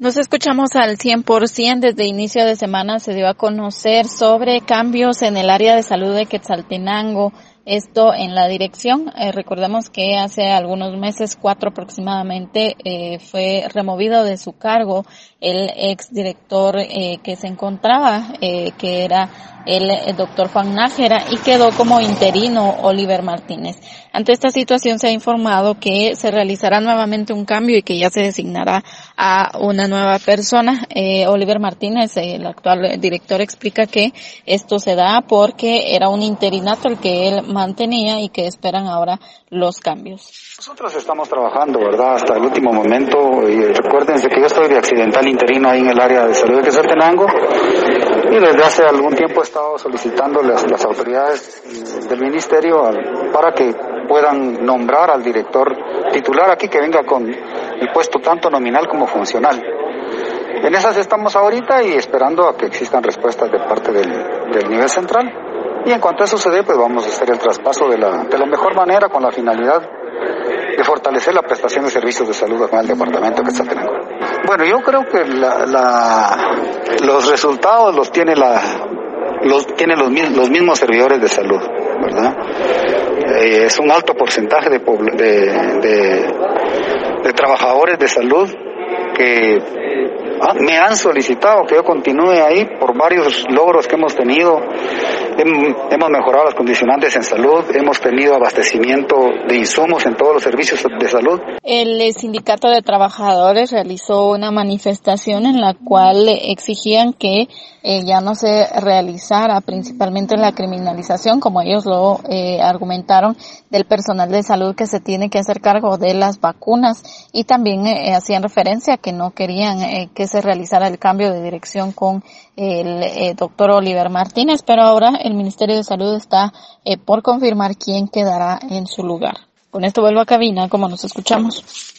Nos escuchamos al 100%. Desde inicio de semana se dio a conocer sobre cambios en el área de salud de Quetzaltenango. Esto en la dirección. Eh, recordemos que hace algunos meses, cuatro aproximadamente, eh, fue removido de su cargo el exdirector eh, que se encontraba, eh, que era el, doctor Juan Nájera, y quedó como interino Oliver Martínez. Ante esta situación se ha informado que se realizará nuevamente un cambio y que ya se designará a una nueva persona. Eh, Oliver Martínez, el actual director, explica que esto se da porque era un interinato el que él mantenía y que esperan ahora los cambios. Nosotros estamos trabajando, ¿verdad? Hasta el último momento. Y recuérdense que yo estoy de accidental interino ahí en el área de salud de Quetzaltenango y desde hace algún tiempo he estado solicitando las, las autoridades del ministerio para que puedan nombrar al director titular aquí que venga con el puesto tanto nominal como funcional. En esas estamos ahorita y esperando a que existan respuestas de parte del nivel central. Y en cuanto a eso se pues vamos a hacer el traspaso de la, de la mejor manera con la finalidad de fortalecer la prestación de servicios de salud en el departamento que está teniendo. Bueno, yo creo que la, los resultados los tiene la los tienen los, los mismos servidores de salud, ¿verdad? Eh, es un alto porcentaje de, de, de, de trabajadores de salud que ah, me han solicitado que yo continúe ahí por varios logros que hemos tenido hemos mejorado las condicionantes en salud, hemos tenido abastecimiento de insumos en todos los servicios de salud. El sindicato de trabajadores realizó una manifestación en la cual exigían que eh, ya no se realizara principalmente la criminalización, como ellos lo eh, argumentaron, del personal de salud que se tiene que hacer cargo de las vacunas y también eh, hacían referencia a que no querían que se realizara el cambio de dirección con el doctor Oliver Martínez, pero ahora el Ministerio de Salud está por confirmar quién quedará en su lugar. Con esto vuelvo a cabina, como nos escuchamos.